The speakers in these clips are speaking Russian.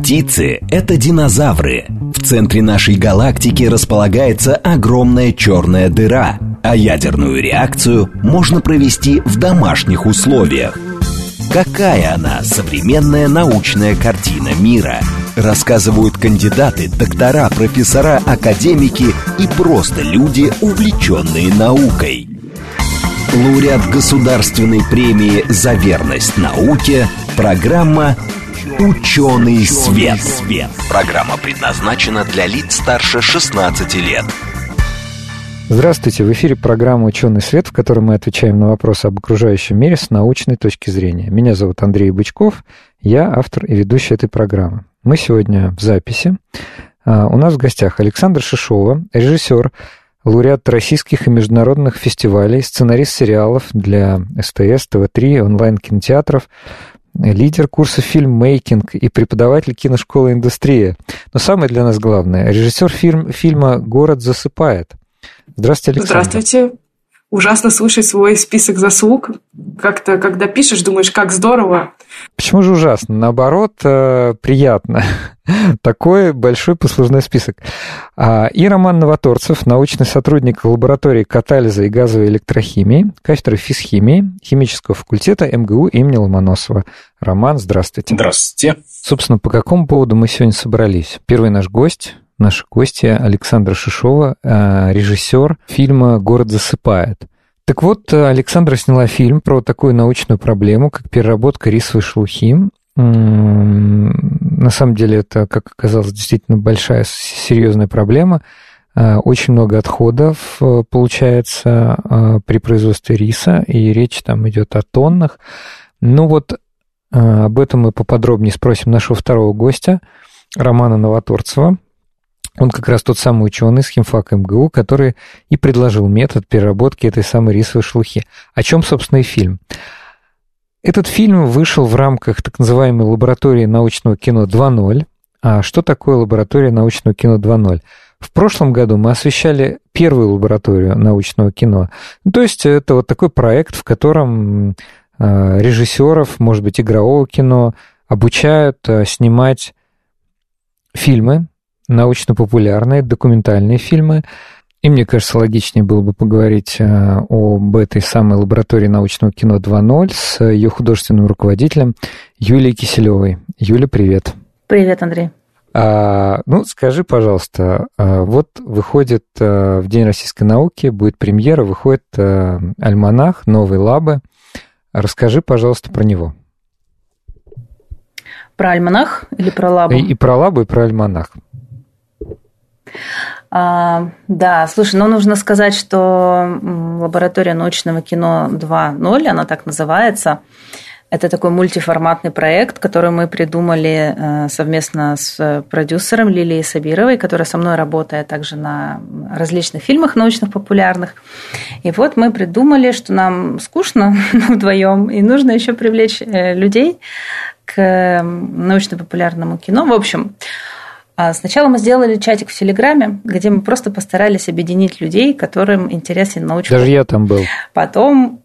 Птицы – это динозавры. В центре нашей галактики располагается огромная черная дыра, а ядерную реакцию можно провести в домашних условиях. Какая она современная научная картина мира? Рассказывают кандидаты, доктора, профессора, академики и просто люди, увлеченные наукой. Лауреат Государственной премии «За верность науке» программа «Ученый свет». Программа предназначена для лиц старше 16 лет. Здравствуйте, в эфире программа «Ученый свет», в которой мы отвечаем на вопросы об окружающем мире с научной точки зрения. Меня зовут Андрей Бычков, я автор и ведущий этой программы. Мы сегодня в записи. А, у нас в гостях Александр Шишова, режиссер, лауреат российских и международных фестивалей, сценарист сериалов для СТС, ТВ-3, онлайн-кинотеатров, лидер курса фильм-мейкинг и преподаватель киношколы «Индустрия». Но самое для нас главное – режиссер фильм, фильма «Город засыпает». Здравствуйте, Александр. Здравствуйте. Ужасно слышать свой список заслуг. Как-то, когда пишешь, думаешь, как здорово. Почему же ужасно? Наоборот, э, приятно. Такой большой послужной список. А, и Роман Новоторцев, научный сотрудник лаборатории катализа и газовой электрохимии, кафедры физхимии химического факультета МГУ имени Ломоносова. Роман, здравствуйте. Здравствуйте. Собственно, по какому поводу мы сегодня собрались? Первый наш гость, наша гостья Александра Шишова, э, режиссер фильма «Город засыпает». Так вот, Александра сняла фильм про такую научную проблему, как переработка рисовой шелухи. На самом деле это, как оказалось, действительно большая, серьезная проблема. Э, очень много отходов э, получается при производстве риса, и речь там идет о тоннах. Ну вот об этом мы поподробнее спросим нашего второго гостя, Романа Новоторцева. Он как раз тот самый ученый с химфака МГУ, который и предложил метод переработки этой самой рисовой шелухи. О чем, собственно, и фильм. Этот фильм вышел в рамках так называемой лаборатории научного кино 2.0. А что такое лаборатория научного кино 2.0? В прошлом году мы освещали первую лабораторию научного кино. Ну, то есть это вот такой проект, в котором э, режиссеров, может быть, игрового кино обучают э, снимать фильмы, научно-популярные, документальные фильмы. И мне кажется, логичнее было бы поговорить э, об этой самой лаборатории научного кино 2.0 с ее художественным руководителем Юлией Киселевой. Юля, привет. Привет, Андрей. А, ну, скажи, пожалуйста, а, вот выходит а, в День российской науки, будет премьера, выходит а, альманах «Новые лабы». Расскажи, пожалуйста, про него. Про альманах или про лабу? И, и про лабу, и про альманах. А, да, слушай, ну нужно сказать, что лаборатория научного кино 2.0, она так называется, это такой мультиформатный проект, который мы придумали э, совместно с продюсером Лилией Сабировой, которая со мной работает также на различных фильмах научных популярных. И вот мы придумали, что нам скучно вдвоем, и нужно еще привлечь э, людей к научно-популярному кино. В общем, сначала мы сделали чатик в Телеграме, где мы просто постарались объединить людей, которым интересен научный. Даже я там был. Потом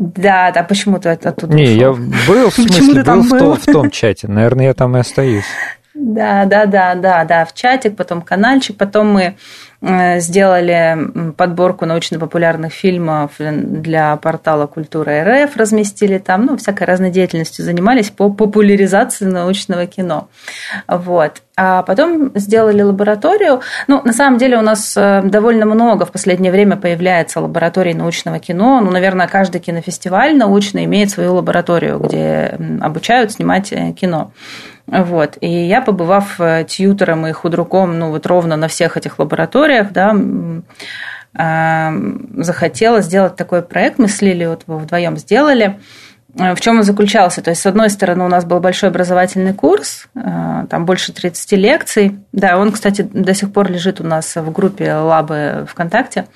да, да, почему ты оттуда Не, ушел? я был, в смысле, был, в, том, в том чате. Наверное, я там и остаюсь. Да, да, да, да, да, в чатик, потом каналчик, потом мы сделали подборку научно-популярных фильмов для портала «Культура РФ», разместили там, ну, всякой разной деятельностью занимались по популяризации научного кино. Вот. А потом сделали лабораторию. Ну, на самом деле у нас э, довольно много в последнее время появляется лабораторий научного кино. Ну, наверное, каждый кинофестиваль научный имеет свою лабораторию, где обучают снимать э, кино. Вот. И я, побывав э, тьютером и худруком, ну, вот ровно на всех этих лабораториях, да, а, захотела сделать такой проект. Мы с Лили вот вдвоем сделали. Э, в чем он заключался? То есть, с одной стороны, у нас был большой образовательный курс, э, там больше 30 лекций. Да, он, кстати, до сих пор лежит у нас в группе Лабы ВКонтакте.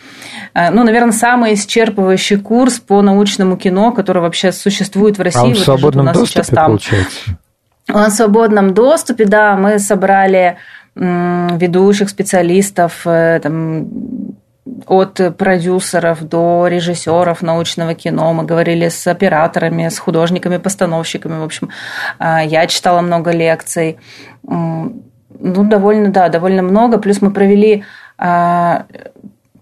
Ну, наверное, самый исчерпывающий курс по научному кино, который вообще существует в России. А он в свободном вот доступе, сейчас там. получается? В свободном доступе, да, мы собрали ведущих специалистов, э, там, от продюсеров до режиссеров научного кино. Мы говорили с операторами, с художниками, постановщиками. В общем, я читала много лекций. Ну, довольно, да, довольно много. Плюс мы провели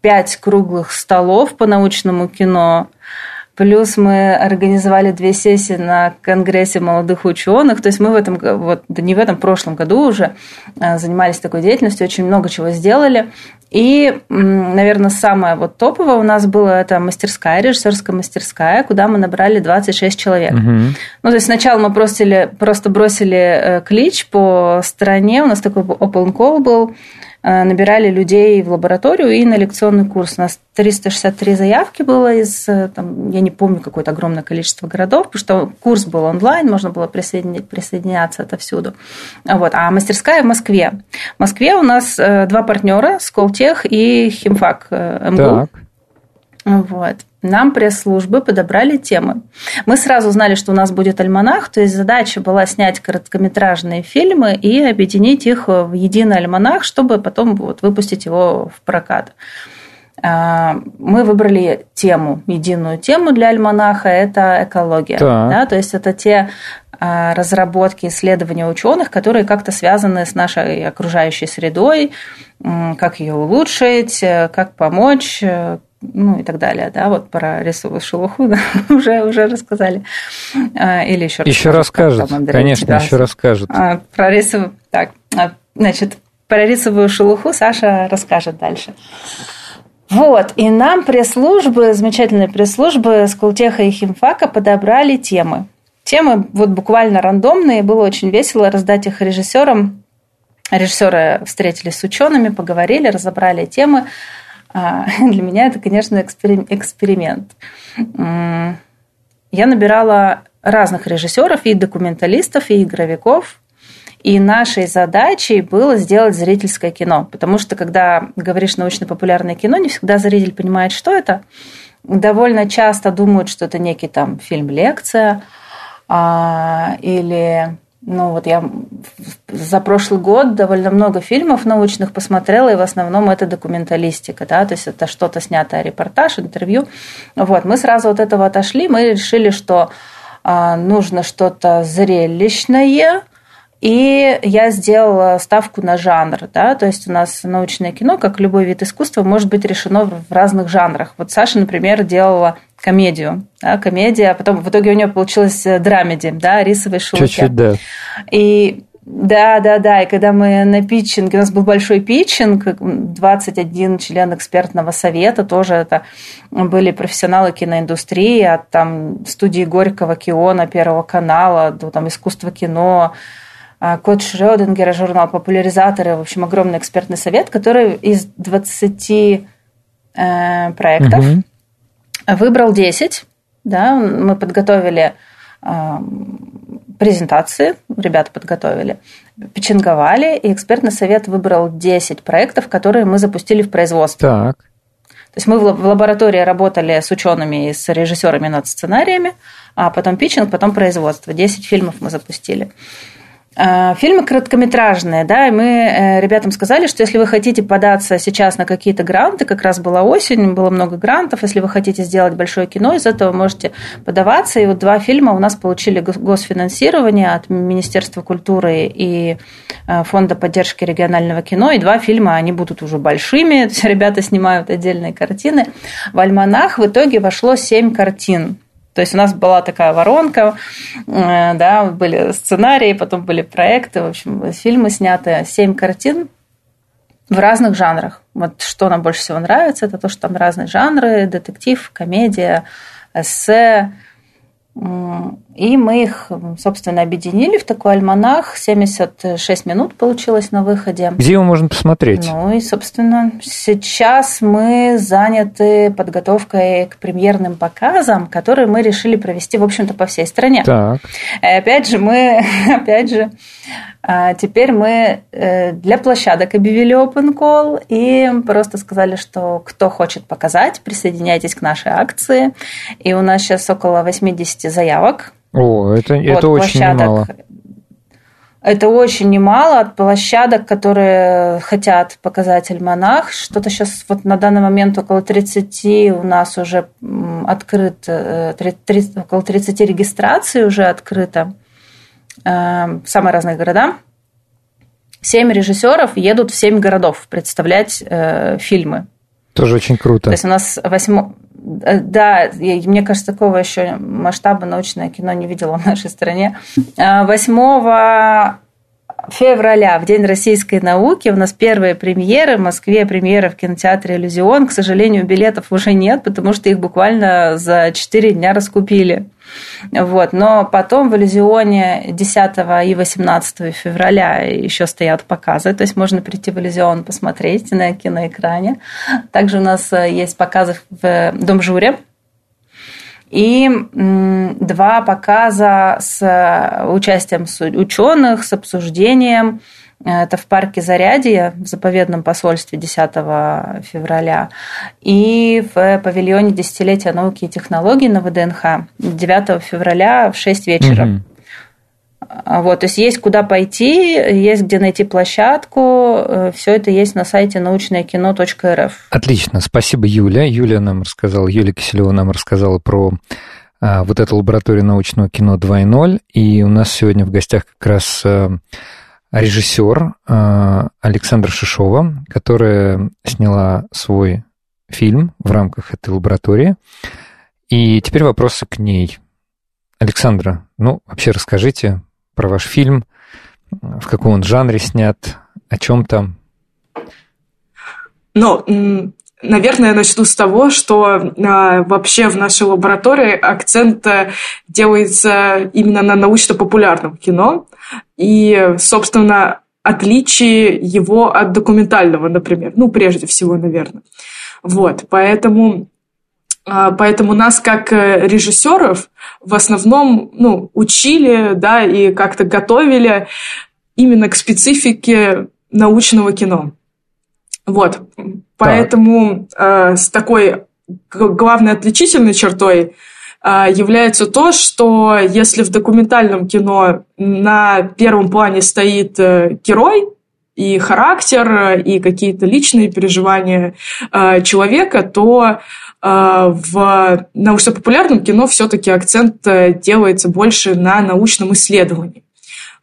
пять круглых столов по научному кино. Плюс мы организовали две сессии на Конгрессе молодых ученых. То есть мы в этом, вот, да не в этом, прошлом году уже а, занимались такой деятельностью, очень много чего сделали. И, наверное, самое вот топовое у нас было это мастерская, режиссерская мастерская, куда мы набрали 26 человек. Угу. Ну, то есть сначала мы бросили, просто бросили э, клич по стране, у нас такой open call был, Э, набирали людей в лабораторию и на лекционный курс. У нас 363 заявки было из, э, там, я не помню, какое-то огромное количество городов, потому что курс был онлайн, можно было присоединяться, присоединяться отовсюду. Вот. А мастерская в Москве. В Москве у нас э, два партнера, Сколтех и Химфак МГУ. Так. Вот нам пресс-службы подобрали темы. Мы сразу знали, что у нас будет альманах, то есть задача была снять короткометражные фильмы и объединить их в единый альманах, чтобы потом вот выпустить его в прокат. А, мы выбрали тему, единую тему для альманаха – это экология. Да, то есть это те а, разработки, исследования ученых, которые как-то связаны с нашей окружающей средой, как ее улучшить, как помочь, ну и так далее, да, вот про рисовую шелуху да, уже, уже рассказали. А, или еще, еще расскажут. конечно, да. еще расскажут. А, про рисовую, так, а, значит, про рисовую шелуху Саша расскажет дальше. Вот, и нам пресс-службы, замечательные пресс-службы Скултеха и Химфака подобрали темы. Темы вот буквально рандомные, было очень весело раздать их режиссерам. Режиссеры встретились с учеными, поговорили, разобрали темы. А, для меня это, конечно, эксперимент. Я набирала разных режиссеров, и документалистов, и игровиков. И нашей задачей было сделать зрительское кино. Потому что, когда говоришь научно-популярное кино, не всегда зритель понимает, что это. Довольно часто думают, что это некий там фильм-лекция а, или ну вот я за прошлый год довольно много фильмов научных посмотрела, и в основном это документалистика, да, то есть это что-то снятое, репортаж, интервью. Вот, мы сразу от этого отошли, мы решили, что а, нужно что-то зрелищное, и я сделала ставку на жанр, да, то есть у нас научное кино, как любой вид искусства, может быть решено в разных жанрах. Вот Саша, например, делала комедию, да, комедия, а потом в итоге у нее получилась э, драмеди, да, рисовые шутки. Чуть-чуть, да. И да, да, да. И когда мы на питчинге, у нас был большой питчинг, 21 член экспертного совета, тоже это были профессионалы киноиндустрии, от там студии Горького, Киона, Первого канала, до там искусства кино, а, Код Шрёдингера, журнал «Популяризаторы», в общем, огромный экспертный совет, который из 20 э, проектов угу. Выбрал 10. Да, мы подготовили э, презентации, ребята подготовили, печенговали, и экспертный совет выбрал 10 проектов, которые мы запустили в производство. Так. То есть мы в лаборатории работали с учеными и с режиссерами над сценариями, а потом питчинг, потом производство. 10 фильмов мы запустили. А, фильмы короткометражные, да, и мы э, ребятам сказали, что если вы хотите податься сейчас на какие-то гранты, как раз была осень, было много грантов, если вы хотите сделать большое кино, из этого можете подаваться. И вот два фильма у нас получили госфинансирование от Министерства культуры и э, Фонда поддержки регионального кино, и два фильма, они будут уже большими, то есть ребята снимают отдельные картины. В «Альманах» в итоге вошло семь картин. То есть у нас была такая воронка, э, да, были сценарии, потом были проекты, в общем, фильмы сняты, семь картин в разных жанрах. Вот что нам больше всего нравится, это то, что там разные жанры, детектив, комедия, эссе, и мы их, собственно, объединили в такой альманах. 76 минут получилось на выходе. Где его можно посмотреть? Ну и, собственно, сейчас мы заняты подготовкой к премьерным показам, которые мы решили провести, в общем-то, по всей стране. Так. И опять же, мы, опять же, а теперь мы э, для площадок объявили open call и просто сказали, что кто хочет показать, присоединяйтесь к нашей акции. И у нас сейчас около 80 заявок. О, это, это очень немало. Это очень немало от площадок, которые хотят показать альманах. Что-то сейчас вот на данный момент около 30 у нас уже открыт, 30, э, около 30 регистраций уже открыто. Э, самые разные города. Семь режиссеров едут в семь городов представлять э, фильмы. Тоже очень круто. То есть у нас восьмо... Да, мне кажется, такого еще масштаба научное кино не видела в нашей стране. 8 февраля, в День российской науки, у нас первые премьеры. В Москве премьера в кинотеатре «Иллюзион». К сожалению, билетов уже нет, потому что их буквально за 4 дня раскупили. Вот. Но потом в «Иллюзионе» 10 и 18 февраля еще стоят показы, то есть можно прийти в «Иллюзион» посмотреть на киноэкране. Также у нас э, есть показы в Дом жюри и два показа с участием ученых, с обсуждением. Это в парке Зарядье в заповедном посольстве 10 февраля и в павильоне Десятилетия науки и технологий на ВДНХ 9 февраля в 6 вечера. Угу. А вот, то есть есть куда пойти, есть где найти площадку, э, все это есть на сайте научное-кино.рф. Отлично, спасибо, Юля. Юля нам рассказала, Юля Киселева нам рассказала про а, вот эту лабораторию научного кино 2.0, и у нас сегодня в гостях как раз а, режиссер а, Александра Шишова, которая сняла свой фильм в рамках этой лаборатории. И теперь вопросы к ней. Александра, ну, вообще расскажите, про ваш фильм, в каком он жанре снят, о чем там? Ну, наверное, я начну с того, что а, вообще в нашей лаборатории акцент э, делается именно на научно-популярном кино. И, собственно, отличие его от документального, например. Ну, прежде всего, наверное. Вот, поэтому поэтому нас, как э, режиссеров, в основном ну, учили да, и как-то готовили именно к специфике научного кино. Вот. Поэтому э, с такой главной отличительной чертой э, является то, что если в документальном кино на первом плане стоит э, герой, и характер, и какие-то личные переживания э, человека, то а, в научно-популярном кино все-таки акцент э, делается больше на научном исследовании.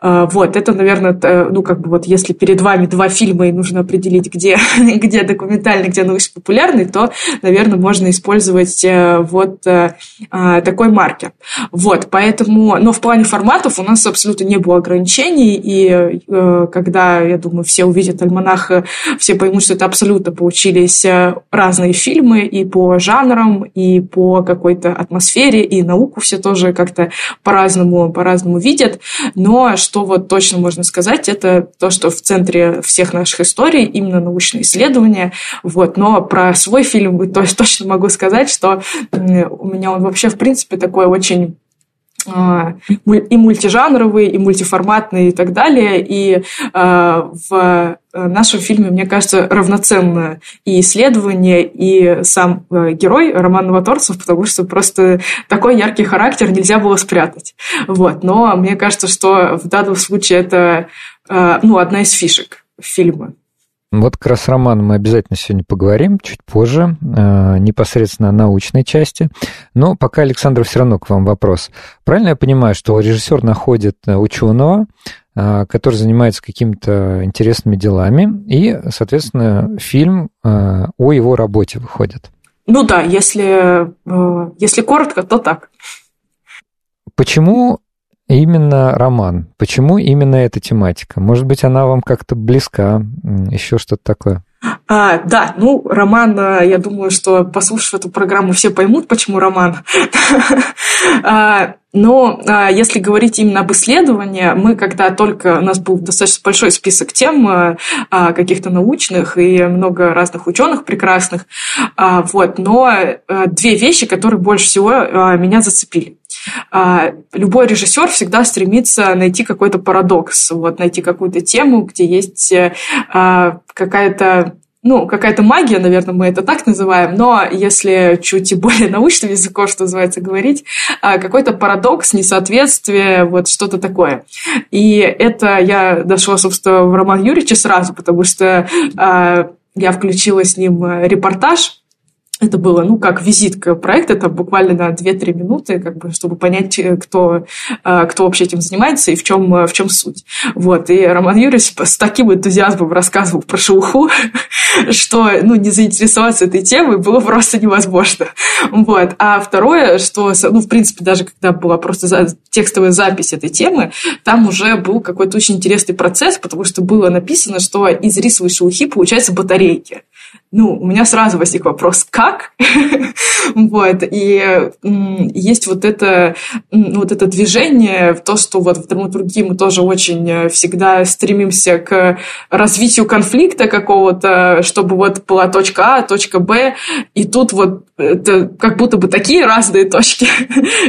А, вот, это, наверное, ну, как бы вот если перед вами два фильма и нужно определить, где, где документальный, где научно-популярный, то, наверное, можно использовать э, вот э, а, такой маркер. Вот, поэтому, но в плане форматов у нас абсолютно не было ограничений, и э, когда, я думаю, все увидят альманах, все поймут, что это абсолютно получились разные фильмы и по жанрам, и по какой-то атмосфере, и науку все тоже как-то по-разному, по-разному видят, но что вот точно можно сказать, это то, что в центре всех наших историй именно научные исследования. Вот. Но про свой фильм то точно могу сказать, что у меня он вообще, в принципе, такой очень и мультижанровый, и мультиформатный и так далее. И а, в нашем фильме, мне кажется, равноценно и исследование, и сам э, герой Роман Новоторцев, потому что просто такой яркий характер нельзя было спрятать. Вот. Но мне кажется, что в данном случае это э, ну, одна из фишек фильма. Вот как раз роман мы обязательно сегодня поговорим чуть позже, э, непосредственно о научной части. Но пока, Александр, все равно к вам вопрос. Правильно я понимаю, что режиссер находит э, ученого, э, который занимается какими-то интересными делами, и, соответственно, фильм о его работе выходит? Ну да, если, если коротко, то так. Почему Именно роман. Почему именно эта тематика? Может быть, она вам как-то близка, еще что-то такое? А, да, ну, роман, а, я думаю, что послушав эту программу, все поймут, почему роман. А, но а, если говорить именно об исследовании, мы когда только... У нас был достаточно большой список тем каких-то научных и много разных ученых прекрасных. Вот, но две вещи, которые больше всего меня зацепили. Любой режиссер всегда стремится найти какой-то парадокс, вот, найти какую-то тему, где есть какая-то ну, какая-то магия, наверное, мы это так называем, но если чуть более научным языком, что называется, говорить, а, какой-то парадокс, несоответствие, вот что-то такое. И это я дошла, собственно, в Роман Юрьевича сразу, потому что а, я включила с ним репортаж это было, ну, как визитка проекта, это буквально на 2-3 минуты, как бы, чтобы понять, кто, э, кто вообще этим занимается и в чем, в чем суть. Вот. И Роман Юрьевич с таким энтузиазмом рассказывал про шелуху, что, ну, не заинтересоваться этой темой было просто невозможно. Вот. А второе, что, ну, в принципе, даже когда была просто текстовая запись этой темы, там уже был какой-то очень интересный процесс, потому что было написано, что из рисовой шелухи получаются батарейки ну, у меня сразу возник вопрос, как? вот, и есть вот это, вот это движение, то, что вот в драматургии мы тоже очень э, всегда стремимся к развитию конфликта какого-то, чтобы вот была точка А, точка Б, и тут вот это как будто бы такие разные точки,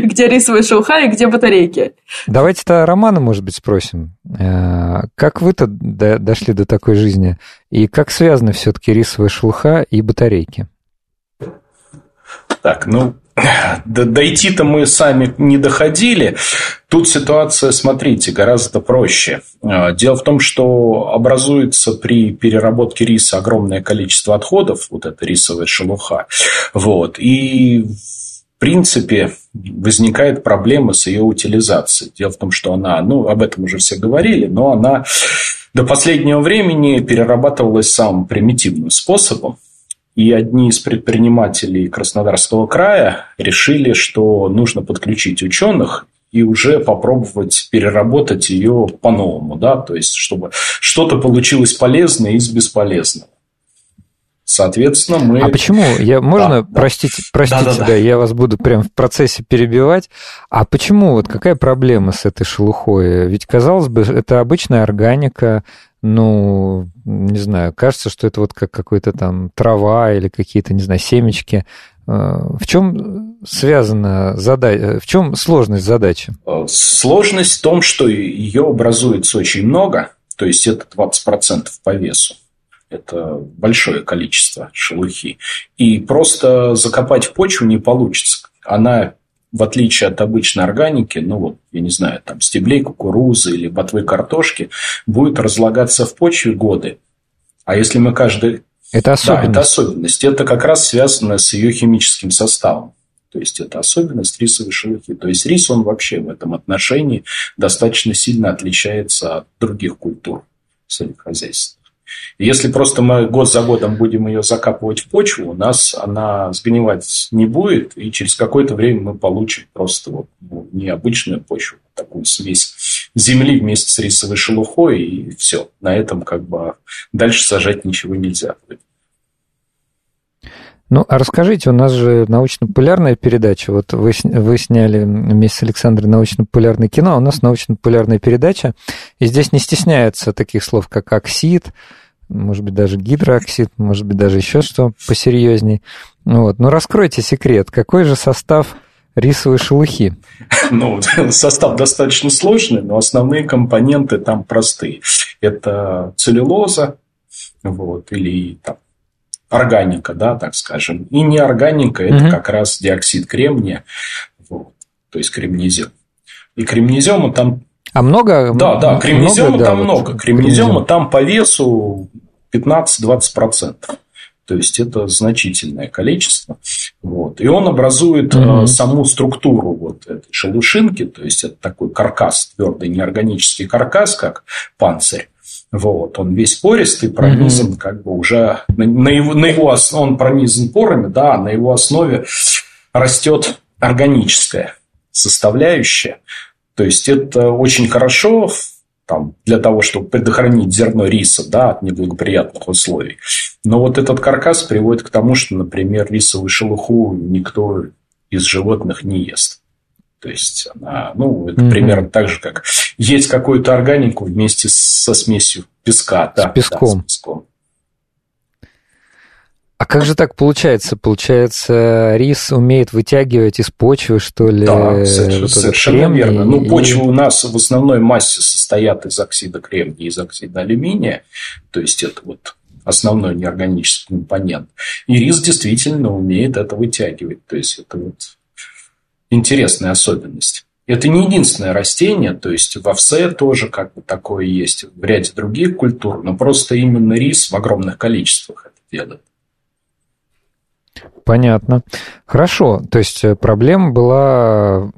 где рисовая шелуха и где батарейки. Давайте-то Романа, может быть, спросим. Э, как вы-то дошли до такой жизни? И как связаны все-таки рисовая шелуха и батарейки? Так, ну, дойти-то мы сами не доходили. Тут ситуация, смотрите, гораздо проще. А, дело в том, что образуется при переработке риса огромное количество отходов, вот эта рисовая шелуха. Вот, и принципе, возникает проблема с ее утилизацией. Дело в том, что она, ну, об этом уже все говорили, но она до последнего времени перерабатывалась самым примитивным способом. И одни из предпринимателей Краснодарского края решили, что нужно подключить ученых и уже попробовать переработать ее по-новому, да, то есть чтобы что-то получилось полезное из бесполезного. Соответственно, мы... А почему? Я, можно, да, простите, простите, да, да, да, я вас буду прям в процессе перебивать. А почему? Вот какая проблема с этой шелухой? Ведь, казалось бы, это обычная органика, ну, не знаю, кажется, что это вот как какой-то там трава или какие-то, не знаю, семечки. Э, в чем связана задача, в чем сложность задачи? Э, сложность в том, что ее образуется очень много, то есть это 20% по весу. Это большое количество шелухи. И просто закопать в почву не получится. Она в отличие от обычной органики, ну вот, я не знаю, там стеблей кукурузы или ботвы картошки, будет разлагаться в почве годы. А если мы каждый... Это особенность. Да, это особенность. Это как раз связано с ее химическим составом. То есть, это особенность рисовой шелухи. То есть, рис, он вообще в этом отношении достаточно сильно отличается от других культур сельскохозяйственных. Если просто мы год за годом будем ее закапывать в почву, у нас она сгнивать не будет, и через какое-то время мы получим просто вот, ну, необычную почву, такую смесь земли вместе с рисовой шелухой, и все. На этом как бы дальше сажать ничего нельзя. Ну, а расскажите, у нас же научно-популярная передача. Вот вы, вы сняли вместе с Александром научно-популярное кино, а у нас научно-популярная передача. И здесь не стесняются таких слов, как оксид, может быть, даже гидрооксид, может быть, даже еще что посерьезней. Вот. Но раскройте секрет. Какой же состав рисовой шелухи? Ну, состав достаточно сложный, но основные компоненты там простые. Это целлюлоза, вот, или там, органика, да, так скажем. И неорганика – это угу. как раз диоксид кремния, вот, то есть кремнезем. И кремнезема там а много? Да, да, кремнезема много, там да, много. Вот кремнезема там по весу 15-20%. То есть это значительное количество. Вот. И он образует mm-hmm. саму структуру вот этой шелушинки, то есть это такой каркас, твердый неорганический каркас, как панцирь. Вот, он весь пористый, пронизан mm-hmm. как бы уже на, на его, на его он пронизан порами, да, на его основе растет органическая составляющая. То есть это очень хорошо там, для того, чтобы предохранить зерно риса да, от неблагоприятных условий. Но вот этот каркас приводит к тому, что, например, рисовую шелуху никто из животных не ест. То есть она, ну, это mm-hmm. примерно так же, как есть какую-то органику вместе со смесью песка. С да, песком. Да, с песком. Как же так получается? Получается, рис умеет вытягивать из почвы, что ли? Да, совершенно, вот верно. Ну, почвы у нас в основной массе состоят из оксида кремния, из оксида алюминия. То есть, это вот основной неорганический компонент. И рис действительно умеет это вытягивать. То есть, это вот интересная особенность. Это не единственное растение, то есть в овсе тоже как бы такое есть, в ряде других культур, но просто именно рис в огромных количествах это делает. Понятно. Хорошо. То есть э, проблема была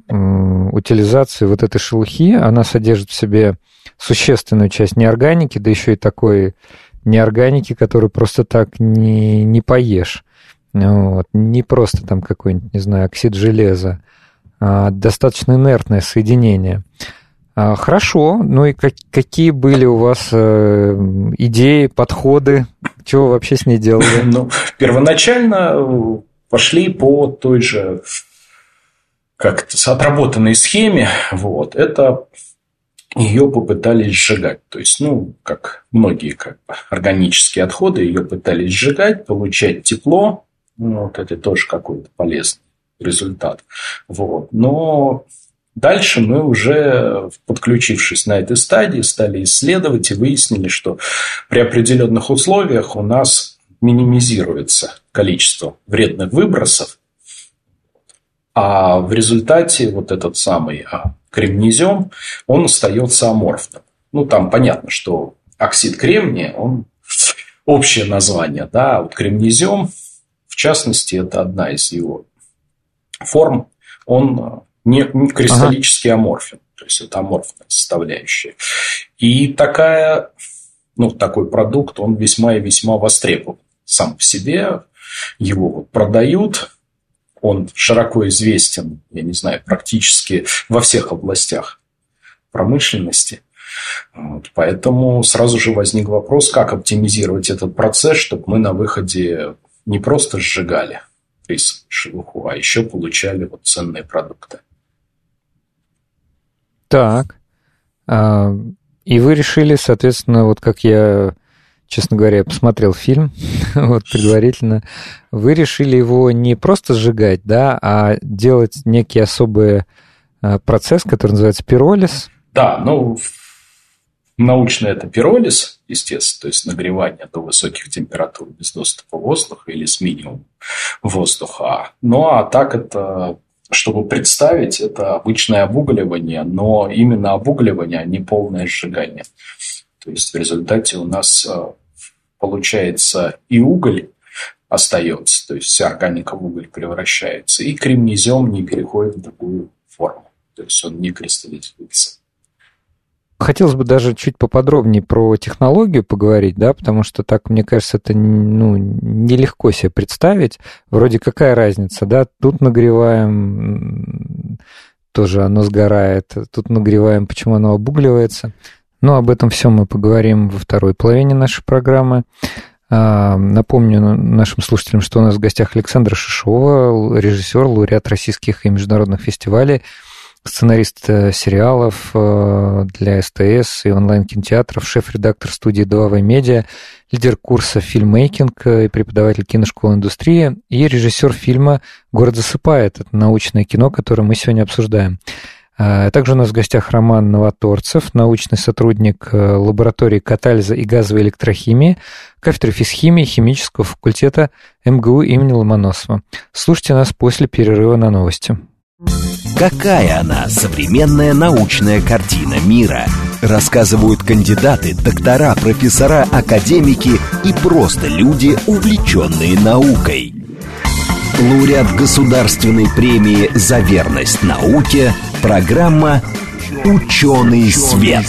утилизации вот этой шелухи. Она содержит в себе существенную часть неорганики, да еще и такой неорганики, которую просто так не, не поешь. Вот. Не просто там какой-нибудь, не знаю, оксид железа, а достаточно инертное соединение. А, хорошо. Ну и как, какие были у вас э, идеи, подходы? Чего вообще с ней делали? Ну, первоначально э, пошли по той же как-то отработанной схеме. Вот. Это ее попытались сжигать. То есть, ну, как многие как органические отходы, ее пытались сжигать, получать тепло. Ну, вот это тоже какой-то полезный результат. Вот. Но Дальше мы уже, подключившись на этой стадии, стали исследовать и выяснили, что при определенных условиях у нас минимизируется количество вредных выбросов, а в результате вот этот самый а, кремнезем, он остается аморфным. Ну, там понятно, что оксид кремния, он общее название, да, а вот кремнезем, в частности, это одна из его форм, он не, не кристаллически ага. аморфен. То есть, это аморфная составляющая. И такая, ну, такой продукт, он весьма и весьма востребован сам по себе. Его продают, он широко известен, я не знаю, практически во всех областях промышленности. Вот, поэтому сразу же возник вопрос, как оптимизировать этот процесс, чтобы мы на выходе не просто сжигали рис шелуху, а еще получали вот ценные продукты. Так. А, и вы решили, соответственно, вот как я, честно говоря, посмотрел фильм, вот предварительно, вы решили его не просто сжигать, да, а делать некий особый а, процесс, который называется пиролиз. Да, ну, научно это пиролиз, естественно, то есть нагревание до высоких температур без доступа воздуха или с минимумом воздуха. Ну, а так это чтобы представить, это обычное обугливание, но именно обугливание, а не полное сжигание. То есть в результате у нас э, получается и уголь остается, то есть вся органика в уголь превращается, и кремнезем не переходит в другую форму, то есть он не кристаллизуется. Хотелось бы даже чуть поподробнее про технологию поговорить, да, потому что так, мне кажется, это ну, нелегко себе представить. Вроде какая разница, да, тут нагреваем, тоже оно сгорает, тут нагреваем, почему оно обугливается. Но об этом все мы поговорим во второй половине нашей программы. А, напомню нашим слушателям, что у нас в гостях Александра Шишова, режиссер, лауреат российских и международных фестивалей, сценарист э, сериалов э, для СТС и онлайн-кинотеатров, шеф-редактор студии «Дуавай Медиа», лидер курса «Фильммейкинг» и преподаватель киношколы индустрии, и режиссер фильма «Город засыпает». Это научное кино, которое мы сегодня обсуждаем. А, также у нас в гостях Роман Новоторцев, научный сотрудник э, лаборатории катализа и газовой электрохимии, кафедры физхимии химического факультета МГУ имени Ломоносова. Слушайте нас после перерыва на новости. Какая она, современная научная картина мира? Рассказывают кандидаты, доктора, профессора, академики и просто люди, увлеченные наукой. Лауреат Государственной премии «За верность науке» программа «Ученый свет».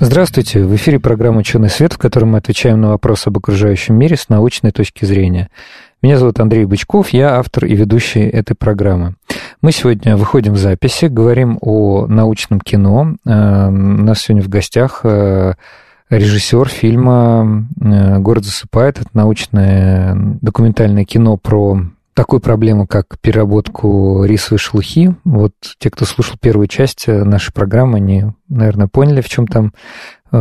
Здравствуйте! В эфире программа «Ученый свет», в которой мы отвечаем на вопросы об окружающем мире с научной точки зрения. Меня зовут Андрей Бычков, я автор и ведущий этой программы. Мы сегодня выходим в записи, говорим о научном кино. Э, у нас сегодня в гостях э, режиссер фильма э, «Город засыпает». Это научное документальное кино про такую проблему, как переработку рисовой шелухи. Вот те, кто слушал первую часть нашей программы, они, наверное, поняли, в чем там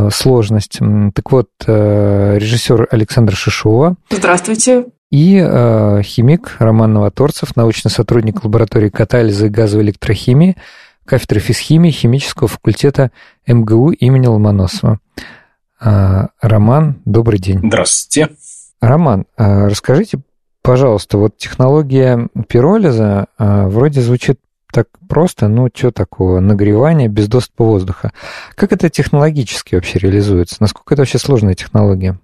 сложность. Так вот, режиссер Александр Шишова. Здравствуйте и э, химик Роман Новоторцев, научный сотрудник лаборатории катализа и газовой электрохимии, кафедры физхимии химического факультета МГУ имени Ломоносова. А, Роман, добрый день. Здравствуйте. Роман, а, расскажите, пожалуйста, вот технология пиролиза а, вроде звучит так просто, ну, что такого, нагревание без доступа воздуха. Как это технологически вообще реализуется? Насколько это вообще сложная технология?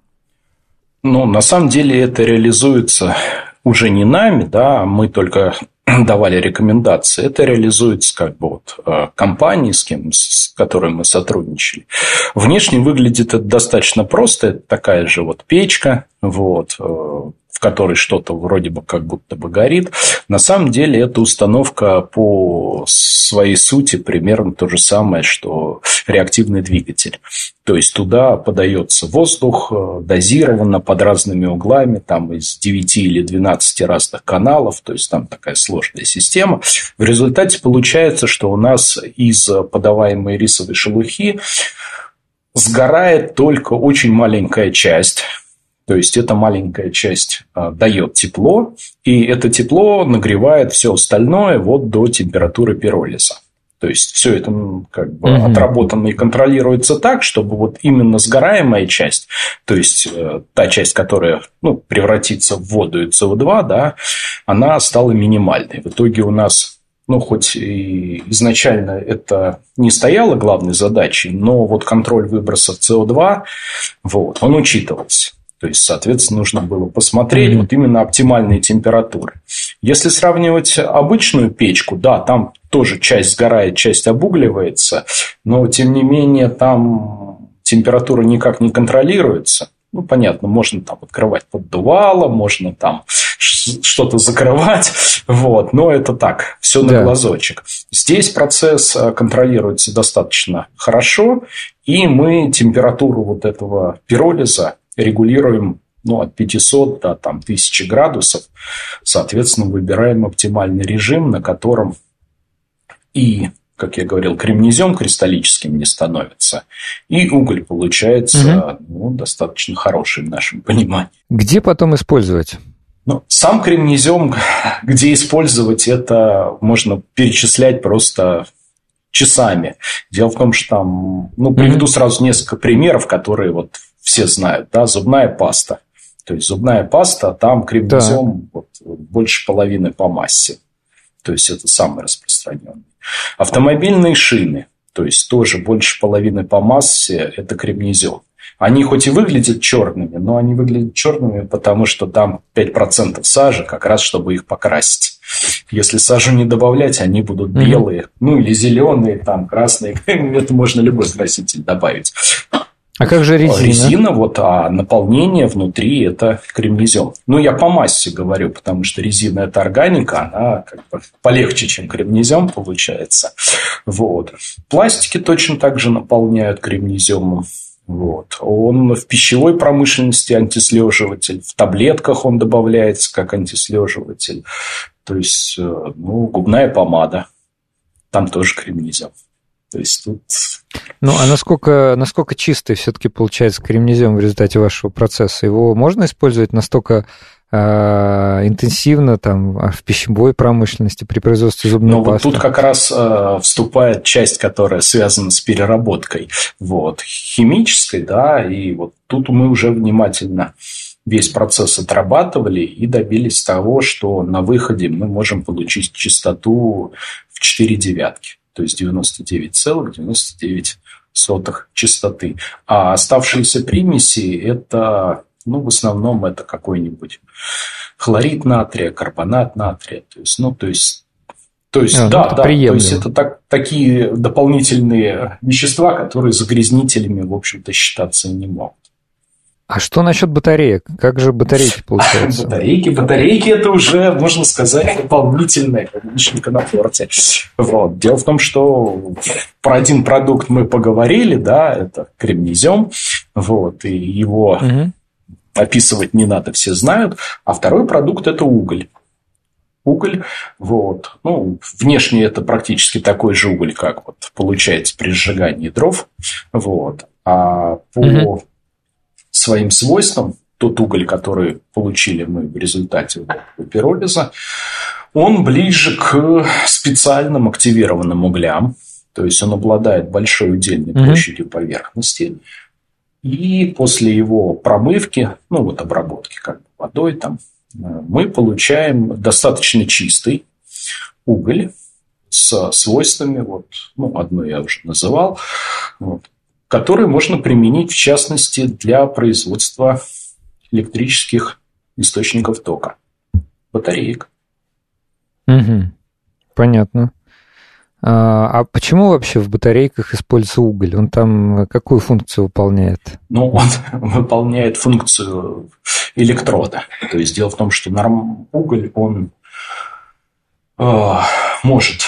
Ну, на самом деле это реализуется уже не нами, да, мы только давали рекомендации. Это реализуется как бы вот э, компанией, с кем, с которой мы сотрудничали. Внешне выглядит это достаточно просто. Это такая же вот печка, вот, э, в которой что-то вроде бы как будто бы горит. На самом деле, эта установка по своей сути примерно то же самое, что реактивный двигатель. То есть, туда подается воздух э, дозированно под разными углами, там из 9 или 12 разных каналов, то есть, там такая сложная система. В результате получается, что у нас из подаваемой рисовой шелухи сгорает только очень маленькая часть, то есть, эта маленькая часть а, дает тепло, и это тепло нагревает все остальное вот до температуры пиролиза. То есть, все это как бы угу. отработано и контролируется так, чтобы вот именно сгораемая часть, то есть, э, та часть, которая ну, превратится в воду и СО2, да, она стала минимальной. В итоге у нас ну, хоть и изначально это не стояло главной задачей, но вот контроль выбросов СО2, вот, он учитывался. То есть, соответственно, нужно было посмотреть mm-hmm. вот именно оптимальные температуры. Если сравнивать обычную печку, да, там тоже часть сгорает, часть обугливается, но тем не менее там температура никак не контролируется. Ну, понятно, можно там открывать поддувало, можно там что-то закрывать, вот, но это так, все на да. глазочек. Здесь процесс э, контролируется достаточно хорошо, и мы температуру вот этого пиролиза регулируем ну, от 500 до там, 1000 градусов. Соответственно, выбираем оптимальный режим, на котором и, как я говорил, кремнезем кристаллическим не становится, и уголь получается угу. ну, достаточно хороший в нашем понимании. Где потом использовать? Ну, сам кремнезем, где использовать, это можно перечислять просто часами. Дело в том, что там, ну, приведу mm-hmm. сразу несколько примеров, которые вот все знают, да, зубная паста. То есть зубная паста, там кремнезем да. вот, больше половины по массе. То есть это самый распространенный. Автомобильные шины, то есть тоже больше половины по массе, это кремнезем. Они хоть и выглядят черными, но они выглядят черными, потому что там 5% сажи, как раз чтобы их покрасить. Если сажу не добавлять, они будут белые, mm-hmm. ну или зеленые, там красные. Это можно любой краситель добавить. А как же резина? Резина, вот, а наполнение внутри это кремнезем. Ну, я по массе говорю, потому что резина это органика, она как бы полегче, чем кремнезем получается. Вот. Пластики точно так же наполняют кремнеземом. Вот. Он в пищевой промышленности антислеживатель, в таблетках он добавляется как антислеживатель. То есть, э, ну, губная помада. Там тоже кремнезем. То есть тут... Ну, а насколько, насколько чистый все-таки получается кремнезем в результате вашего процесса? Его можно использовать настолько э, интенсивно там, а, в пищевой промышленности при производстве зубной ну, пасты? Вот тут как раз э, вступает часть, которая связана с переработкой вот, химической, да, и вот тут мы уже внимательно весь процесс отрабатывали и добились того, что на выходе мы можем получить частоту в 4 девятки то есть 99,99 сотых частоты. А оставшиеся примеси – это, ну, в основном это какой-нибудь хлорид натрия, карбонат натрия. То есть, ну, то есть то есть, а, да, ну, да, приемлемо. то есть это так, такие дополнительные вещества, которые загрязнителями, в общем-то, считаться не могут. А что насчет батареек? Как же батарейки получаются? Батарейки, батарейки это уже, можно сказать, дополнительная вишенка на торте. Вот. Дело в том, что про один продукт мы поговорили, да, это кремнезем, вот, и его угу. описывать не надо, все знают. А второй продукт это уголь уголь. Вот. Ну, внешне это практически такой же уголь, как вот получается при сжигании дров. Вот. А по угу своим свойствам, тот уголь, который получили мы в результате пиролиза, он ближе к специальным активированным углям, то есть он обладает большой удельной площадью mm-hmm. поверхности. И после его промывки, ну вот обработки как бы водой там, мы получаем достаточно чистый уголь с свойствами, вот, ну, одно я уже называл, вот, который можно применить, в частности, для производства электрических источников тока, батареек. Угу. Понятно. А, а почему вообще в батарейках используется уголь? Он там какую функцию выполняет? Ну, он выполняет функцию электрода. То есть дело в том, что уголь, он э, может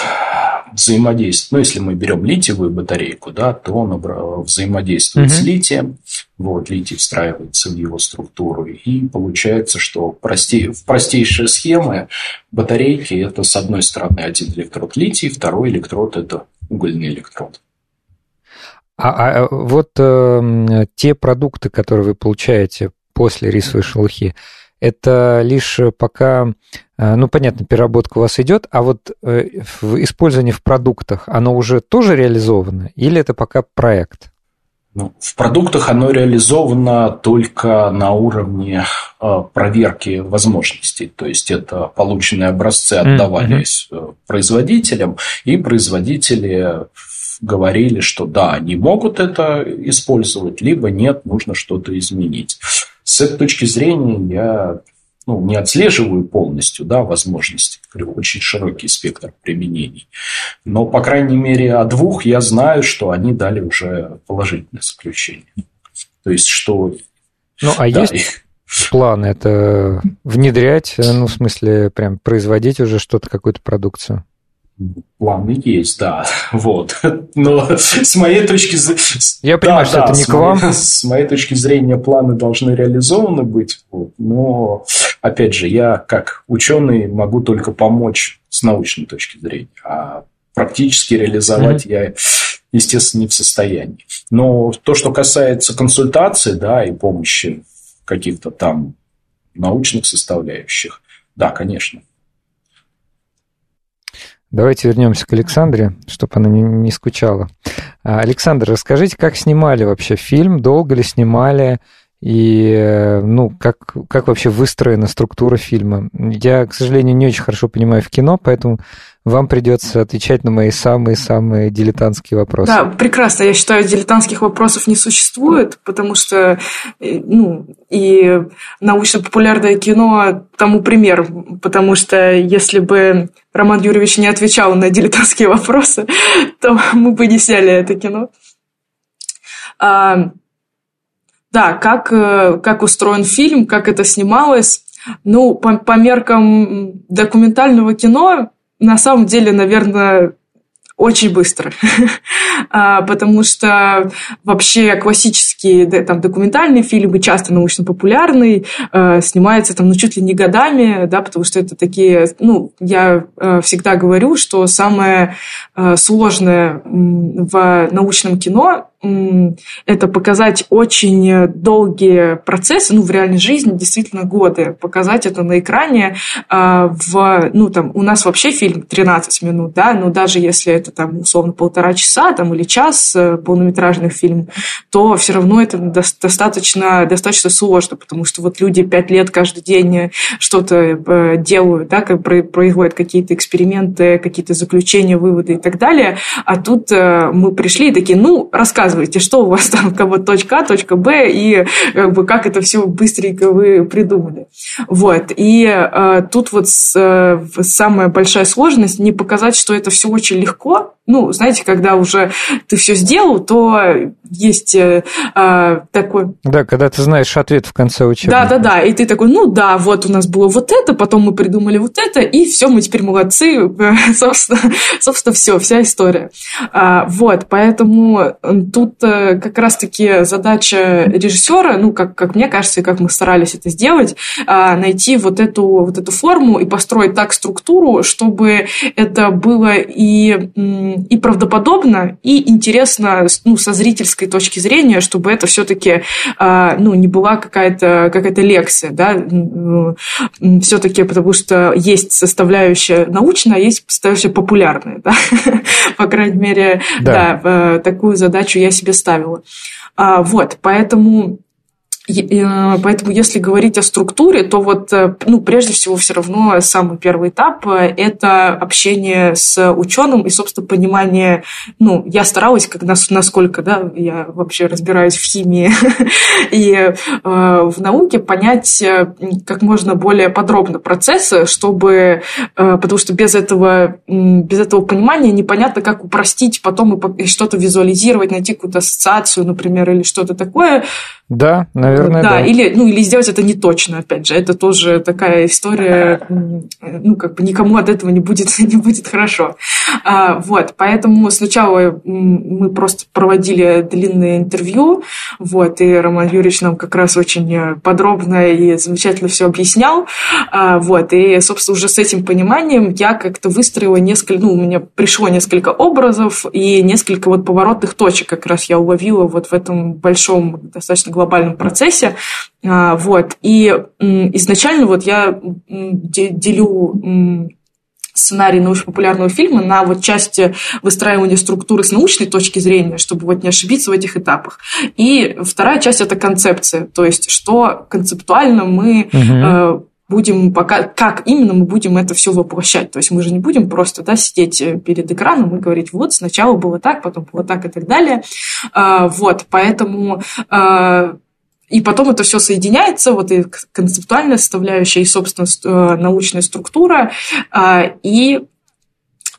взаимодействует. Ну, если мы берем литиевую батарейку, да, то он взаимодействует угу. с литием. Вот, литий встраивается в его структуру. И получается, что простей, в простейшие схемы батарейки – это, с одной стороны, один электрод литий, второй электрод – это угольный электрод. А, а вот э, те продукты, которые вы получаете после рисовой шелухи, это лишь пока, э, ну, понятно, переработка у вас идет, а вот э, в использовании в продуктах, оно уже тоже реализовано или это пока проект? Ну, в продуктах оно реализовано только на уровне э, проверки возможностей. То есть это полученные образцы отдавались mm-hmm. производителям, и производители говорили, что да, они могут это использовать, либо нет, нужно что-то изменить. С этой точки зрения я ну, не отслеживаю полностью да, возможности. Очень широкий спектр применений. Но, по крайней мере, о двух я знаю, что они дали уже положительное заключение. То есть, что... Ну, а да, есть их... план это внедрять, ну, в смысле, прям производить уже что-то, какую-то продукцию? Планы есть, да. Вот. Но с моей точки зрения... Я понимаю, да, что да, это не к вам. Моей, с моей точки зрения, планы должны реализованы быть. Вот. Но, опять же, я как ученый могу только помочь с научной точки зрения. А практически реализовать mm-hmm. я, естественно, не в состоянии. Но то, что касается консультации, да, и помощи каких-то там научных составляющих, да, конечно. Давайте вернемся к Александре, чтобы она не, не скучала. А, Александр, расскажите, как снимали вообще фильм, долго ли снимали, и э, ну, как, как вообще выстроена структура фильма. Я, к сожалению, не очень хорошо понимаю в кино, поэтому вам придется отвечать на мои самые-самые дилетантские вопросы. Да, прекрасно. Я считаю, дилетантских вопросов не существует, потому что э, ну, и научно-популярное кино тому пример. Потому что если бы Роман Юрьевич не отвечал на дилетантские вопросы, то мы бы не сняли это кино. А, да, как, э, как устроен фильм, как это снималось. Ну, по, по меркам документального кино, на самом деле, наверное, очень быстро, а, потому что вообще классические там, документальные фильмы, часто научно-популярные, э, снимаются там ну, чуть ли не годами, да, потому что это такие, ну, я э, всегда говорю, что самое э, сложное в научном кино это показать очень долгие процессы, ну, в реальной жизни действительно годы, показать это на экране э, в, ну, там, у нас вообще фильм 13 минут, да, но даже если это там условно полтора часа, там, или час э, полнометражный фильм, то все равно это достаточно, достаточно сложно, потому что вот люди пять лет каждый день что-то э, делают, да, как производят какие-то эксперименты, какие-то заключения, выводы и так далее, а тут э, мы пришли и такие, ну, рассказывай рассказывайте, что у вас там, как бы, точка А, точка Б, и как, бы, как это все быстренько вы придумали. Вот. И э, тут вот с, э, самая большая сложность не показать, что это все очень легко, ну, знаете, когда уже ты все сделал, то есть э, э, такой... Да, когда ты знаешь ответ в конце учебника. Да-да-да, и ты такой, ну да, вот у нас было вот это, потом мы придумали вот это, и все, мы теперь молодцы, собственно, собственно все, вся история. А, вот, поэтому тут э, как раз-таки задача режиссера, ну, как, как мне кажется, и как мы старались это сделать, а, найти вот эту, вот эту форму и построить так структуру, чтобы это было и и правдоподобно, и интересно ну, со зрительской точки зрения, чтобы это все-таки а, ну, не была какая-то какая лекция, да, все-таки потому что есть составляющая научная, а есть составляющая популярная, да? по крайней мере, да. да, такую задачу я себе ставила. Вот, поэтому поэтому, если говорить о структуре, то вот, э, ну, прежде всего, все равно самый первый этап э, – это общение с ученым и, собственно, понимание, ну, я старалась, как насколько, да, я вообще разбираюсь в химии и э, в науке, понять как можно более подробно процессы, чтобы, э, потому что без этого, без этого понимания непонятно, как упростить потом и что-то визуализировать, найти какую-то ассоциацию, например, или что-то такое. Да, наверное да. да. Или, ну, или сделать это не точно, опять же. Это тоже такая история, ну, как бы никому от этого не будет, не будет хорошо. А, вот, поэтому сначала мы просто проводили длинное интервью, вот, и Роман Юрьевич нам как раз очень подробно и замечательно все объяснял, а, вот, и, собственно, уже с этим пониманием я как-то выстроила несколько, ну, у меня пришло несколько образов и несколько вот поворотных точек как раз я уловила вот в этом большом, достаточно глобальном процессе. А, вот. И изначально вот я делю сценарий научно-популярного фильма на вот части выстраивания структуры с научной точки зрения, чтобы вот не ошибиться в этих этапах. И вторая часть – это концепция, то есть что концептуально мы угу. Будем пока, как именно мы будем это все воплощать. То есть мы же не будем просто да, сидеть э, перед экраном и говорить, вот сначала было так, потом было так и так далее. А, вот, поэтому и потом это все соединяется, вот и концептуальная составляющая, и, собственно, э, научная структура, а, и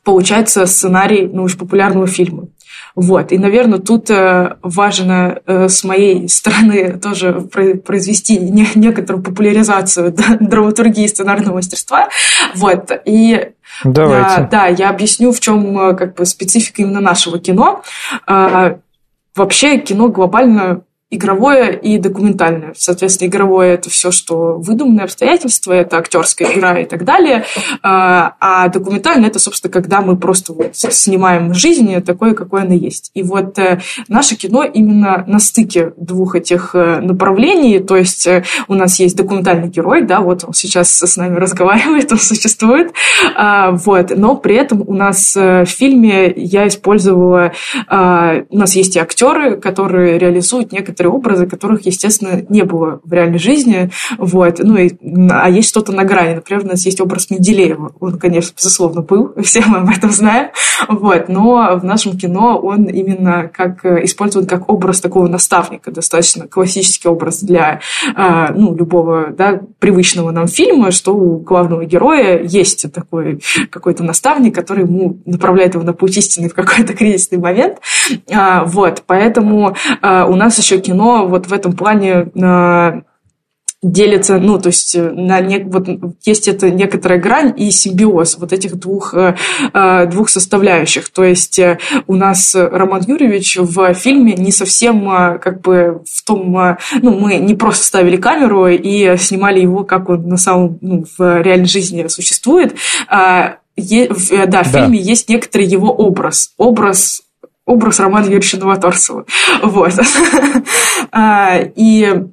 получается сценарий научно-популярного фильма. Вот. И, наверное, тут э, важно э, с моей стороны тоже произвести некоторую популяризацию драматургии и сценарного мастерства. Вот. И Давайте. Да, я объясню, в чем как бы специфика именно нашего кино. Вообще кино глобально игровое и документальное. Соответственно, игровое это все, что выдуманные обстоятельства, это актерская игра и так далее. А, а документальное это, собственно, когда мы просто снимаем жизнь такое, какое она есть. И вот э, наше кино именно на стыке двух этих э, направлений. То есть э, у нас есть документальный герой, да, вот он сейчас с нами разговаривает, он существует. А, вот. Но при этом у нас в фильме я использовала... А, у нас есть и актеры, которые реализуют некоторые некоторые образы, которых, естественно, не было в реальной жизни. Вот. Ну, и, а есть что-то на грани. Например, у нас есть образ Менделеева. Он, конечно, безусловно, был, все мы об этом знаем. Вот. Но в нашем кино он именно как использован как образ такого наставника, достаточно классический образ для а, ну, любого да, привычного нам фильма, что у главного героя есть такой какой-то наставник, который ему направляет его на путь истины в какой-то кризисный момент. А, вот. Поэтому у нас еще кино вот в этом плане э, делится, ну, то есть э, на не, вот есть это некоторая грань и симбиоз вот этих двух, э, двух составляющих. То есть у нас Роман Юрьевич в фильме не совсем как бы в том, ну, мы не просто ставили камеру и снимали его, как он на самом, ну, в реальной жизни существует, а, Е, да, да, в фильме есть некоторый его образ. Образ образ Романа Юрьевича Новоторцева. Вот. А, и,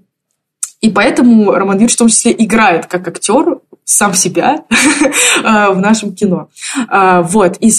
и поэтому Роман Юрьевич в том числе играет как актер сам себя в нашем кино. А, вот. И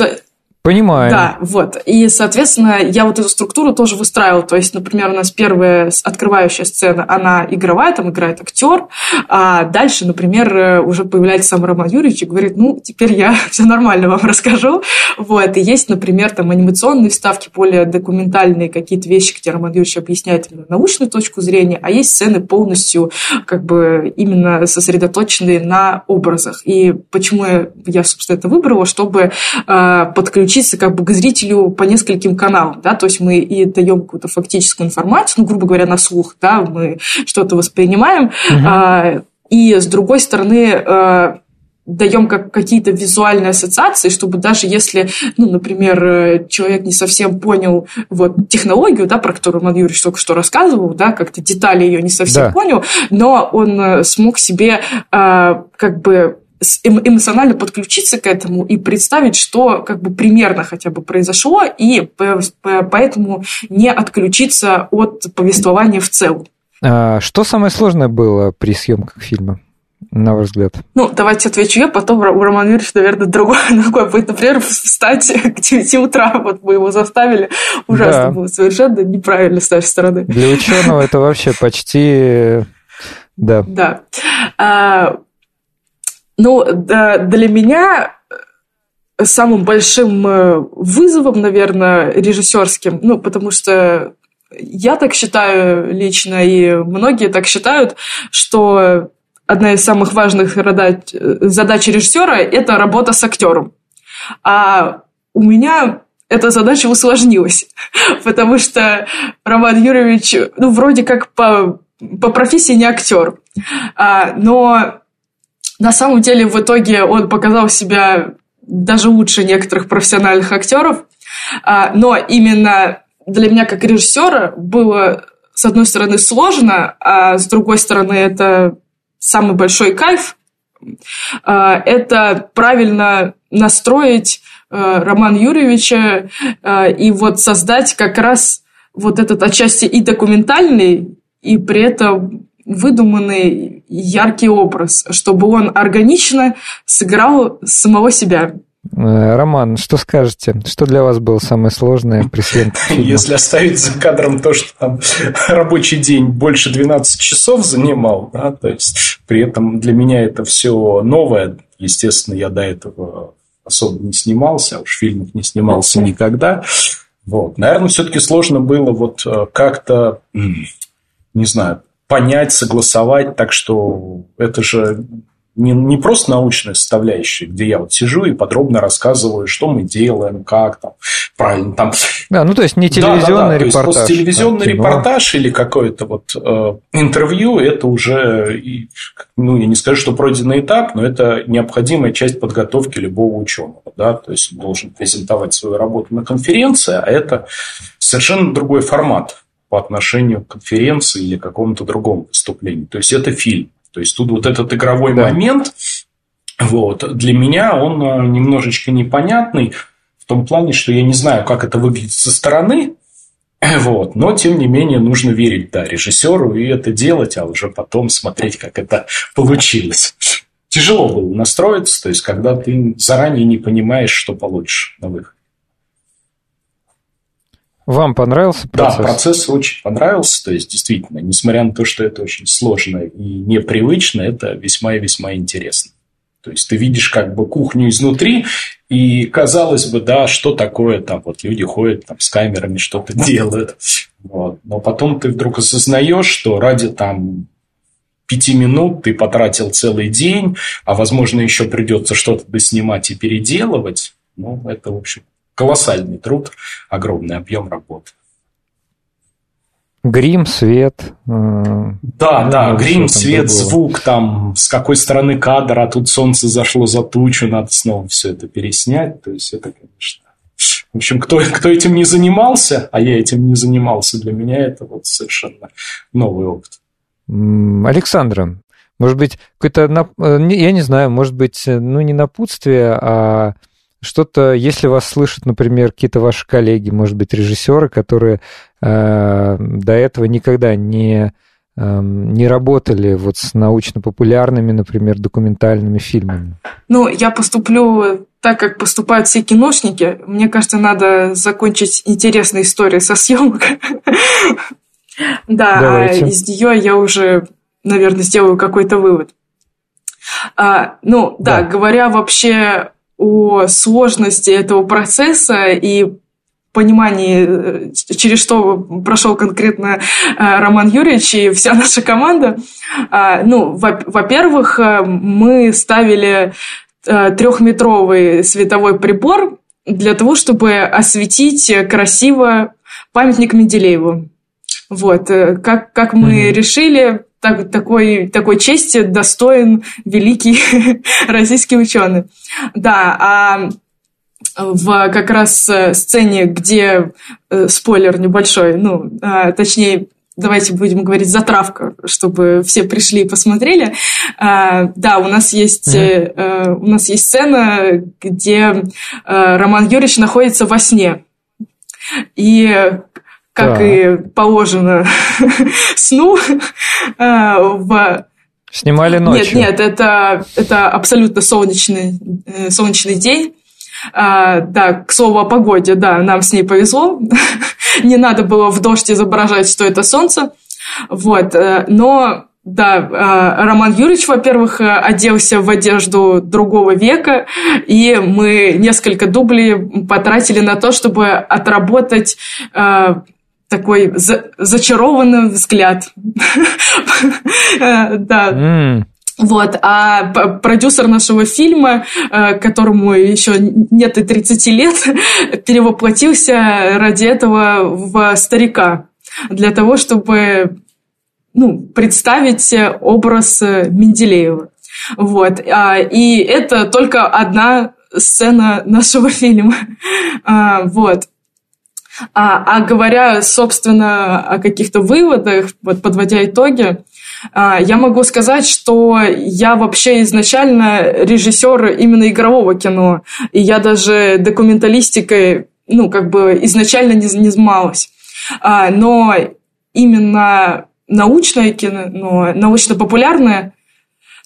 Понимаю. Да, вот. И, соответственно, я вот эту структуру тоже выстраивала. То есть, например, у нас первая открывающая сцена, она игровая, там играет актер, а дальше, например, уже появляется сам Роман Юрьевич и говорит, ну, теперь я все нормально вам расскажу. Вот. И есть, например, там анимационные вставки, более документальные какие-то вещи, где Роман Юрьевич объясняет именно научную точку зрения, а есть сцены полностью как бы именно сосредоточенные на образах. И почему я, собственно, это выбрала, чтобы э, подключить подключиться как бы к зрителю по нескольким каналам, да, то есть мы и даем какую-то фактическую информацию, ну, грубо говоря, на слух, да, мы что-то воспринимаем, угу. а, и с другой стороны а, даем как какие-то визуальные ассоциации, чтобы даже если, ну, например, человек не совсем понял вот технологию, да, про которую Роман Юрьевич только что рассказывал, да, как-то детали ее не совсем да. понял, но он э, смог себе а, как бы эмоционально подключиться к этому и представить, что как бы примерно хотя бы произошло, и поэтому не отключиться от повествования в целом. А что самое сложное было при съемках фильма? на ваш взгляд? Ну, давайте отвечу я, потом Роман Юрьевич, наверное, другой, другой будет. Например, встать к 9 утра, вот мы его заставили. Ужасно да. было, совершенно неправильно с нашей стороны. Для ученого это вообще почти... Да. Да. Ну, для меня самым большим э, вызовом, наверное, режиссерским, ну, потому что я так считаю лично, и многие так считают, что одна из самых важных задач режиссера – это работа с актером. А у меня эта задача усложнилась, потому что Роман Юрьевич, ну, вроде как по, по профессии не актер, а, но на самом деле в итоге он показал себя даже лучше некоторых профессиональных актеров. А, но именно для меня как режиссера было, с одной стороны, сложно, а с другой стороны, это самый большой кайф. А, это правильно настроить а, Роман Юрьевича и вот создать как раз вот этот отчасти и документальный, и при этом выдуманный яркий образ, чтобы он органично сыграл самого себя. Э, Роман, что скажете? Что для вас было самое сложное при съемках Если оставить за кадром то, что там рабочий день больше 12 часов занимал, да, то есть при этом для меня это все новое. Естественно, я до этого особо не снимался, а уж в фильмах не снимался никогда. Вот. Наверное, все-таки сложно было вот э, как-то, не знаю, понять, согласовать, так что это же не, не просто научная составляющая, где я вот сижу и подробно рассказываю, что мы делаем, как там, правильно там. Да, ну то есть не телевизионный да, да, да. репортаж. То есть, просто телевизионный да, репортаж или какое-то вот э, интервью, это уже, ну я не скажу, что пройденный этап, но это необходимая часть подготовки любого ученого, да, то есть он должен презентовать свою работу на конференции, а это совершенно другой формат по отношению к конференции или какому-то другому выступлению. То есть это фильм. То есть тут вот этот игровой да. момент, вот, для меня он э, немножечко непонятный в том плане, что я не знаю, как это выглядит со стороны, вот, но тем не менее нужно верить, да, режиссеру и это делать, а уже потом смотреть, как это получилось. Тяжело было настроиться, то есть когда ты заранее не понимаешь, что получишь на выходе. Вам понравился процесс? Да, процесс очень понравился. То есть, действительно, несмотря на то, что это очень сложно и непривычно, это весьма и весьма интересно. То есть, ты видишь как бы кухню изнутри, и казалось бы, да, что такое там, вот люди ходят там с камерами, что-то делают. Вот. Но потом ты вдруг осознаешь, что ради там пяти минут ты потратил целый день, а возможно еще придется что-то доснимать и переделывать. Ну, это, в общем, колоссальный труд, огромный объем работы. Грим, свет. Э, да, да, грим, свет, звук, там, с какой стороны кадра, а тут солнце зашло за тучу, надо снова все это переснять. То есть, это, конечно... В общем, кто, кто этим не занимался, а я этим не занимался, для меня это вот совершенно новый опыт. Александра, может быть, какое-то, э, я не знаю, может быть, э, ну, не напутствие, а что-то, если вас слышат, например, какие-то ваши коллеги, может быть, режиссеры, которые э, до этого никогда не, э, не работали вот с научно-популярными, например, документальными фильмами? Ну, я поступлю так, как поступают все киношники. Мне кажется, надо закончить интересной историей со съемок. Да, а из нее я уже, наверное, сделаю какой-то вывод. А, ну, да, говоря вообще о сложности этого процесса и понимании, э, через что прошел конкретно э, Роман Юрьевич и вся наша команда. А, ну, во-первых, э, мы ставили трехметровый световой прибор для того, чтобы осветить красиво памятник Менделееву. Вот, как, как мы mm-hmm. решили, так, такой, такой чести достоин великий российский ученый. Да, а в как раз э, сцене, где э, спойлер небольшой, ну, а, точнее, давайте будем говорить затравка, чтобы все пришли и посмотрели. А, да, у нас есть mm-hmm. у нас есть сцена, где Роман Юрьевич находится во сне. И как да. и положено сну, э, в Снимали ночью? Нет, нет, это, это абсолютно солнечный, э, солнечный день. А, да, к слову о погоде, да, нам с ней повезло. Не надо было в дождь изображать, что это солнце. Вот, э, но да, Роман Юрьевич, во-первых, оделся в одежду другого века, и мы несколько дублей потратили на то, чтобы отработать такой зачарованный взгляд. Да. Вот, а продюсер нашего фильма, которому еще нет и 30 лет, перевоплотился ради этого в старика. Для того, чтобы ну, представить образ Менделеева. Вот. А, и это только одна сцена нашего фильма. Вот. А, а говоря, собственно, о каких-то выводах, вот подводя итоги, я могу сказать, что я вообще изначально режиссер именно игрового кино, и я даже документалистикой, ну, как бы изначально не, не занималась. Но именно научное кино, но научно-популярное,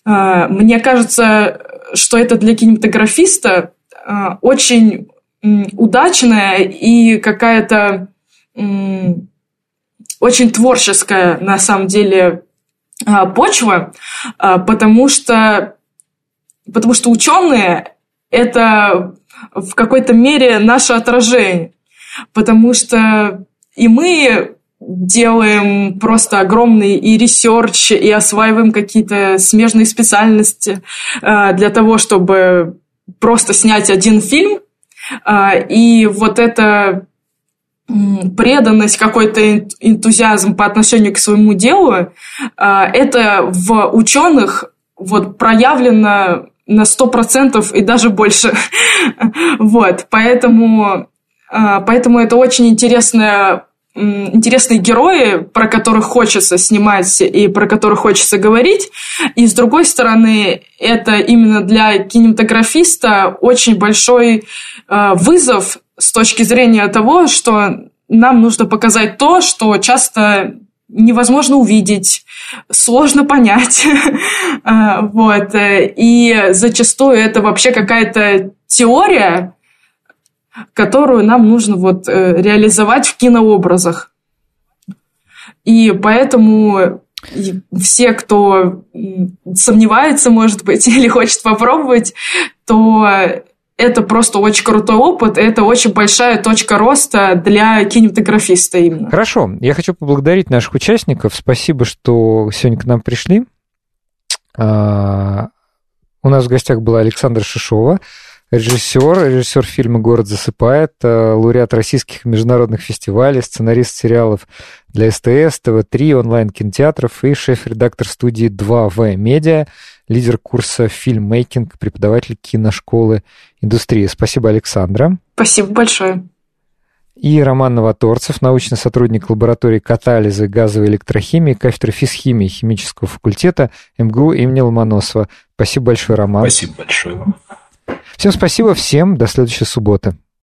а, мне кажется, что это для кинематографиста а, очень удачная и какая-то очень творческая, на самом деле, а, почва, потому что, потому что ученые – это в какой-то мере наше отражение, потому что и мы делаем просто огромный и research, и осваиваем какие-то смежные специальности э, для того, чтобы просто снять один фильм. Э, и вот эта преданность, какой-то энтузиазм по отношению к своему делу, э, это в ученых вот проявлено на сто процентов и даже больше. вот, поэтому, поэтому это очень интересная интересные герои, про которых хочется снимать и про которых хочется говорить. И с другой стороны, это именно для кинематографиста очень большой э, вызов с точки зрения того, что нам нужно показать то, что часто невозможно увидеть, сложно понять. Э, вот. И зачастую это вообще какая-то теория, которую нам нужно вот э, реализовать в кинообразах. И поэтому все, кто сомневается, может быть, или хочет попробовать, то это просто очень крутой опыт, это очень большая точка роста для кинематографиста именно. Хорошо, я хочу поблагодарить наших участников. Спасибо, что сегодня к нам пришли. А, у нас в гостях была Александра Шишова, режиссер, режиссер фильма «Город засыпает», э, лауреат российских международных фестивалей, сценарист сериалов для СТС, ТВ-3, онлайн-кинотеатров и шеф-редактор студии 2В Медиа, лидер курса «Фильммейкинг», преподаватель киношколы индустрии. Спасибо, Александра. Спасибо большое. И Роман Новоторцев, научный сотрудник лаборатории катализа газовой электрохимии, кафедры физхимии химического факультета МГУ имени Ломоносова. Спасибо большое, Роман. Спасибо большое вам. Всем спасибо, всем до следующей субботы.